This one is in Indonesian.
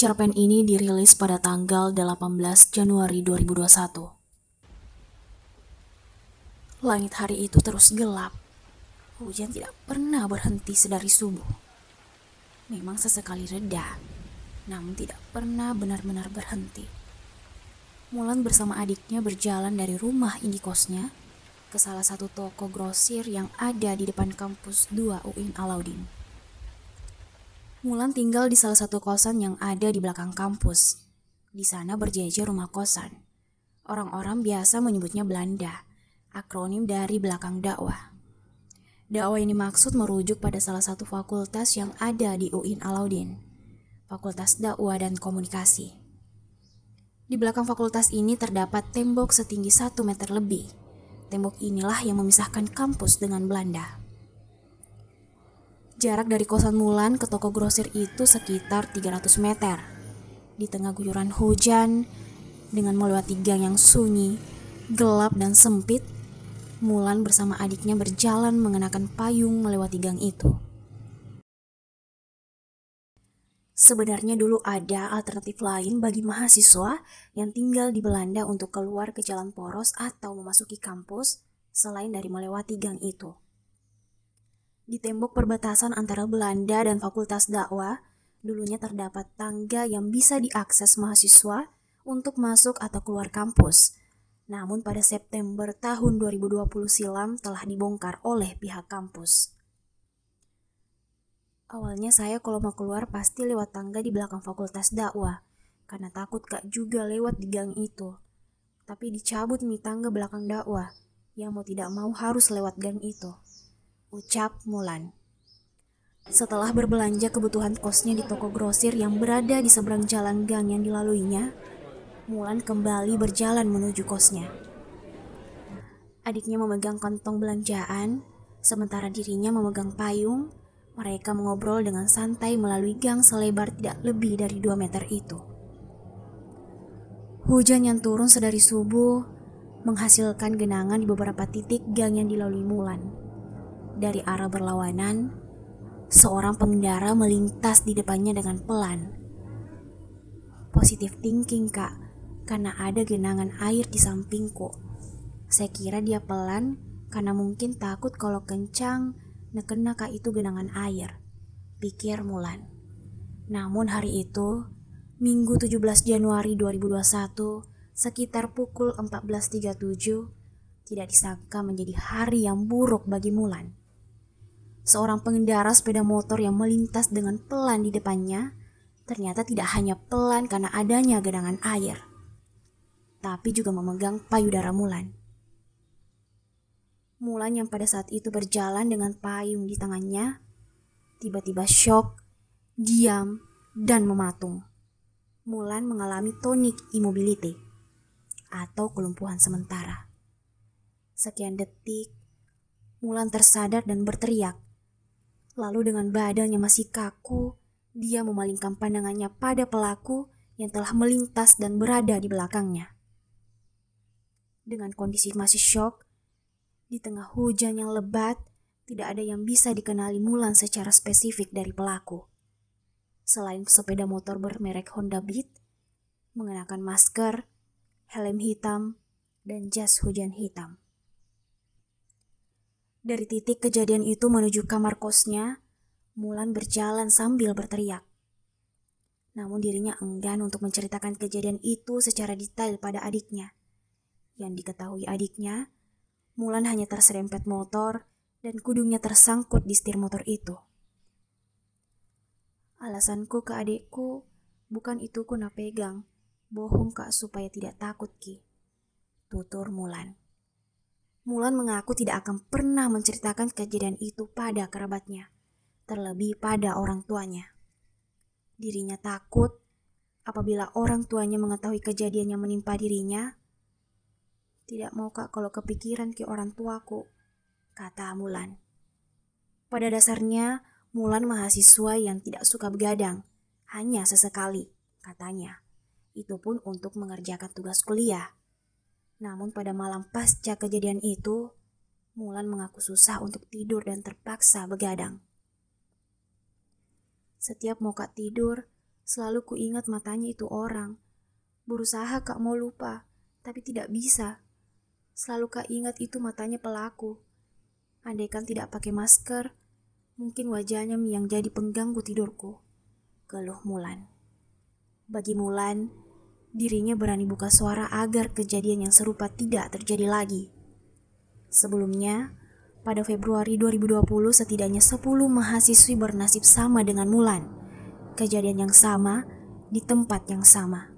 Cerpen ini dirilis pada tanggal 18 Januari 2021. Langit hari itu terus gelap. Hujan tidak pernah berhenti sedari subuh. Memang sesekali reda, namun tidak pernah benar-benar berhenti. Mulan bersama adiknya berjalan dari rumah indikosnya ke salah satu toko grosir yang ada di depan kampus 2 UIN Alauddin. Mulan tinggal di salah satu kosan yang ada di belakang kampus. Di sana berjejer rumah kosan. Orang-orang biasa menyebutnya Belanda akronim dari belakang dakwah. Dakwah ini maksud merujuk pada salah satu fakultas yang ada di UIN Alauddin, Fakultas Dakwah dan Komunikasi. Di belakang fakultas ini terdapat tembok setinggi satu meter lebih. Tembok inilah yang memisahkan kampus dengan Belanda. Jarak dari kosan Mulan ke toko grosir itu sekitar 300 meter. Di tengah guyuran hujan, dengan melewati gang yang sunyi, gelap dan sempit, Mulan bersama adiknya berjalan mengenakan payung melewati gang itu. Sebenarnya dulu ada alternatif lain bagi mahasiswa yang tinggal di Belanda untuk keluar ke jalan poros atau memasuki kampus selain dari melewati gang itu. Di tembok perbatasan antara Belanda dan Fakultas Dakwah, dulunya terdapat tangga yang bisa diakses mahasiswa untuk masuk atau keluar kampus namun pada September tahun 2020 silam telah dibongkar oleh pihak kampus. Awalnya saya kalau mau keluar pasti lewat tangga di belakang fakultas dakwah, karena takut kak juga lewat di gang itu. Tapi dicabut mi tangga belakang dakwah, yang mau tidak mau harus lewat gang itu. Ucap Mulan. Setelah berbelanja kebutuhan kosnya di toko grosir yang berada di seberang jalan gang yang dilaluinya, Mulan kembali berjalan menuju kosnya. Adiknya memegang kantong belanjaan, sementara dirinya memegang payung. Mereka mengobrol dengan santai melalui gang selebar tidak lebih dari 2 meter itu. Hujan yang turun sedari subuh menghasilkan genangan di beberapa titik gang yang dilalui Mulan. Dari arah berlawanan, seorang pengendara melintas di depannya dengan pelan. Positif thinking, Kak karena ada genangan air di sampingku. Saya kira dia pelan karena mungkin takut kalau kencang nekena kak itu genangan air. Pikir Mulan. Namun hari itu, Minggu 17 Januari 2021, sekitar pukul 14.37, tidak disangka menjadi hari yang buruk bagi Mulan. Seorang pengendara sepeda motor yang melintas dengan pelan di depannya, ternyata tidak hanya pelan karena adanya genangan air tapi juga memegang payudara Mulan. Mulan yang pada saat itu berjalan dengan payung di tangannya, tiba-tiba shock, diam, dan mematung. Mulan mengalami tonic immobility atau kelumpuhan sementara. Sekian detik, Mulan tersadar dan berteriak. Lalu dengan badannya masih kaku, dia memalingkan pandangannya pada pelaku yang telah melintas dan berada di belakangnya dengan kondisi masih shock, di tengah hujan yang lebat, tidak ada yang bisa dikenali Mulan secara spesifik dari pelaku. Selain sepeda motor bermerek Honda Beat, mengenakan masker, helm hitam, dan jas hujan hitam. Dari titik kejadian itu menuju kamar kosnya, Mulan berjalan sambil berteriak. Namun dirinya enggan untuk menceritakan kejadian itu secara detail pada adiknya yang diketahui adiknya, Mulan hanya terserempet motor dan kudungnya tersangkut di setir motor itu. Alasanku ke adikku bukan itu kuna pegang, bohong kak supaya tidak takut ki. Tutur Mulan. Mulan mengaku tidak akan pernah menceritakan kejadian itu pada kerabatnya, terlebih pada orang tuanya. Dirinya takut apabila orang tuanya mengetahui kejadian yang menimpa dirinya, tidak mau kak kalau kepikiran ke orang tuaku, kata Mulan. Pada dasarnya, Mulan mahasiswa yang tidak suka begadang, hanya sesekali, katanya. Itu pun untuk mengerjakan tugas kuliah. Namun pada malam pasca kejadian itu, Mulan mengaku susah untuk tidur dan terpaksa begadang. Setiap mau kak tidur, Selalu ku ingat matanya itu orang. Berusaha kak mau lupa, tapi tidak bisa. Selalu kak ingat itu matanya pelaku. Andaikan tidak pakai masker, mungkin wajahnya yang jadi pengganggu tidurku. Geluh Mulan. Bagi Mulan, dirinya berani buka suara agar kejadian yang serupa tidak terjadi lagi. Sebelumnya, pada Februari 2020 setidaknya 10 mahasiswi bernasib sama dengan Mulan. Kejadian yang sama di tempat yang sama.